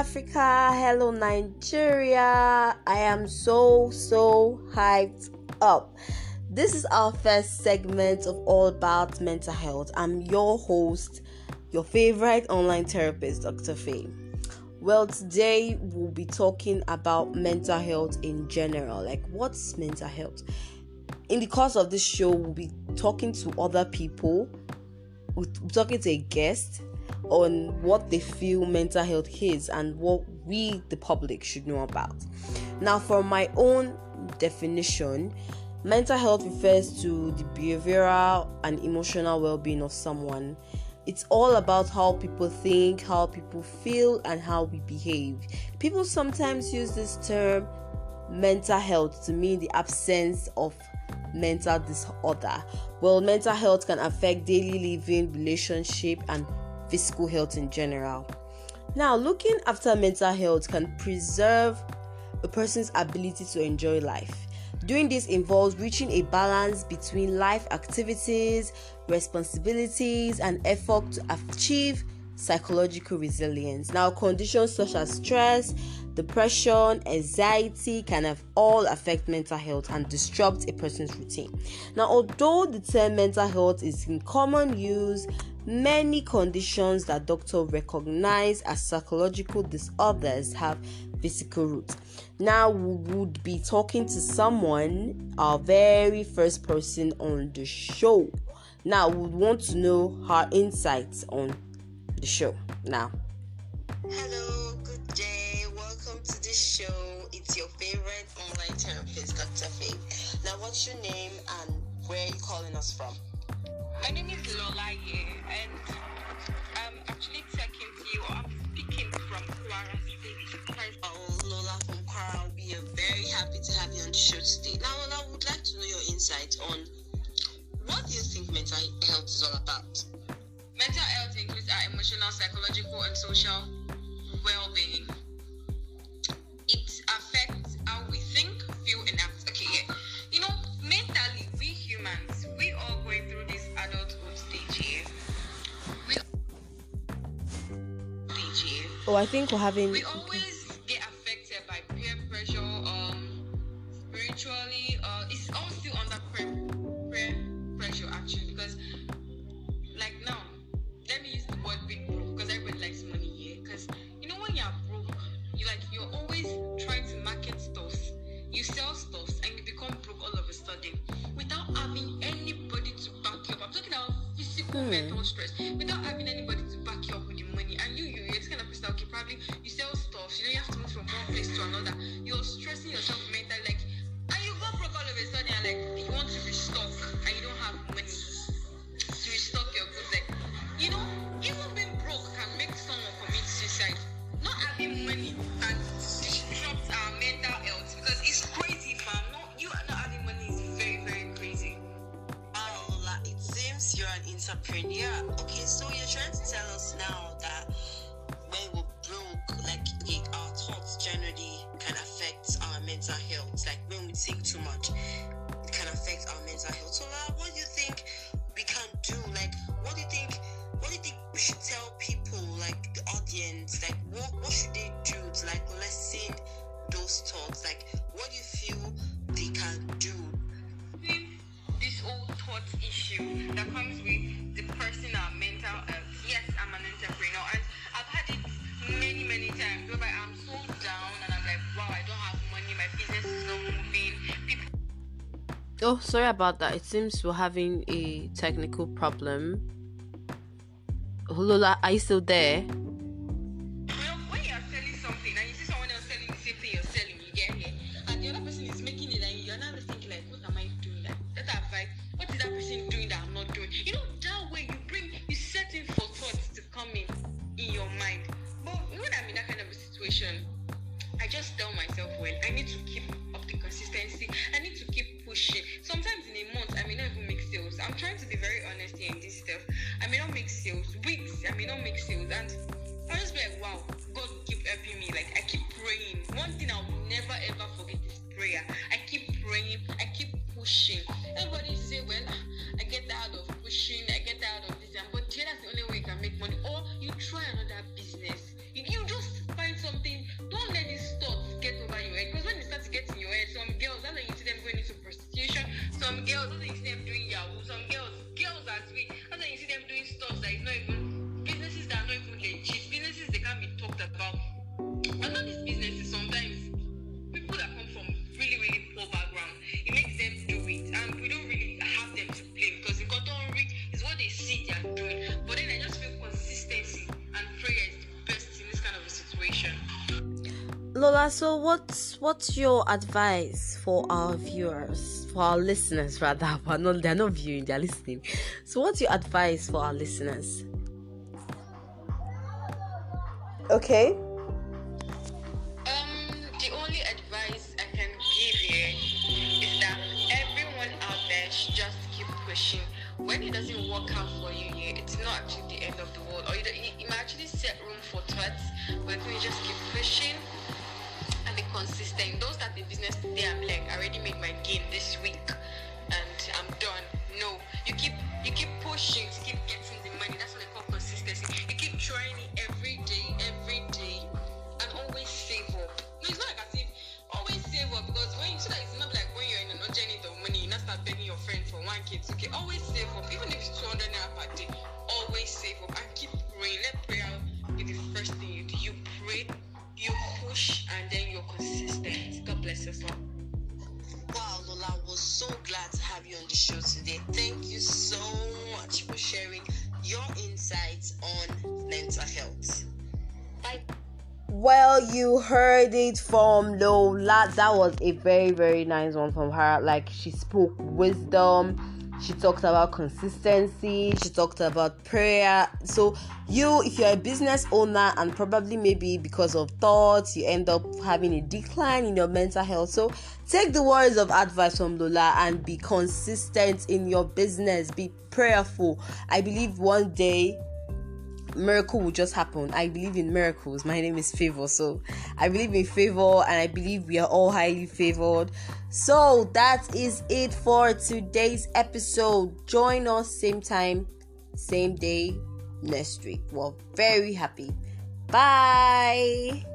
Africa. Hello, Nigeria. I am so, so hyped up. This is our first segment of All About Mental Health. I'm your host, your favorite online therapist, Dr. Faye. Well, today we'll be talking about mental health in general. Like, what's mental health? In the course of this show, we'll be talking to other people, we're talking to a guest on what they feel mental health is and what we, the public, should know about. Now, for my own definition, mental health refers to the behavioral and emotional well being of someone. It's all about how people think, how people feel, and how we behave. People sometimes use this term mental health to mean the absence of mental disorder. Well, mental health can affect daily living, relationship, and physical health in general. Now, looking after mental health can preserve a person's ability to enjoy life. Doing this involves reaching a balance between life activities, responsibilities, and effort to achieve psychological resilience. Now, conditions such as stress, depression, anxiety can have all affect mental health and disrupt a person's routine. Now, although the term mental health is in common use, many conditions that doctors recognize as psychological disorders have physical roots. Now, we would be talking to someone, our very first person on the show. Now, we would want to know her insights on the show. Now, hello, good day, welcome to the show. It's your favorite online therapist, Dr. Faye. Now, what's your name and where are you calling us from? My name is Lola Ye, and I'm actually talking to you. I'm speaking from Kwara State. Oh, Lola from Kwara, we are very happy to have you on the show today. Now, Lola, would like to know your insight on what do you think mental health is all about? Mental health includes our emotional, psychological, and social well-being. Oh, I think we're having. We always get affected by peer pressure, um, spiritually. Uh, it's all still under pre- peer pressure actually because, like now, let me use the word being broke because everybody likes money here. Because you know when you're broke, you like you're always trying to market stuff. You sell stuff and you become broke all of a sudden without having anybody to back you up. I'm talking about physical, Hmm. mental stress to another. You're stressing yourself mentally, like, and you go broke all of a sudden. And like, you want to restock, and you don't have money to restock your goods. Like, you know, even being broke can make someone commit suicide. Not having money can disrupt our mental health because it's crazy, fam. Not you are not having money is very, very crazy. Wow, it seems you're an entrepreneur. Okay, so you're trying to tell us now think too much, it can affect our mental health. So, Lola, what do you think we can do? Like, what do you think? What do you think we should tell people, like the audience? Like, what what should they do to like lessen those thoughts? Like, what do you feel they can do this whole thought issue that comes with the personal mental health. Yes, I'm an entrepreneur Oh, sorry about that. It seems we're having a technical problem. Lola, are you still there? Well, when you're selling something and you see someone else selling the same thing you're selling, you get here, and the other person is making it, and you're not thinking like, what am I doing? Like, that advice, what is that person doing that I'm not doing? You know, that way you bring, you set for thoughts to come in in your mind. But when I'm in that kind of a situation, I just tell myself, well, I need to keep up the consistency. I need to keep Sometimes in a month, I may not even make sales. I'm trying to be very honest here in this stuff. I may not make sales. Weeks, I may not make sales. And I just be like, wow, God keep helping me. Like, I keep praying. One thing I'll never ever forget is prayer. I keep praying. I keep pushing. Everybody say, well, I get tired of pushing. I get tired of this. But yeah, that's the only Lola, so what's what's your advice for our viewers, for our listeners rather? But not they're not viewing, they're listening. So what's your advice for our listeners? Okay. Um, the only advice I can give you is that everyone out there should just keep pushing. When it doesn't work out for you it's not actually the end of the world. Or you, it, it might actually set room for thoughts, but if you just keep pushing and be consistent. Those that the business today, I'm like, I already made my gain this week and I'm done. No, you keep you keep pushing, to keep getting the money. That's what they call consistency. You keep trying it every day, every day, and always save up. No, it's not like as if always save up because when you so that it's not like when you're in an urgent need of money, you not start begging your friend for one kid. Okay, always save up, even if it's 200 naira per day. Always save up and keep praying. Let bless us all. Wow, Lola, I was so glad to have you on the show today. Thank you so much for sharing your insights on mental health. Bye. Well, you heard it from Lola. That was a very, very nice one from her. Like she spoke wisdom. She talked about consistency. She talked about prayer. So you, if you're a business owner and probably maybe because of thoughts, you end up having a decline in your mental health. So take the words of advice from Lola and be consistent in your business. Be prayerful. I believe one day miracle will just happen. I believe in miracles. My name is Favor, so I believe in favor and I believe we are all highly favored. So that is it for today's episode. Join us same time, same day next week. We're very happy. Bye.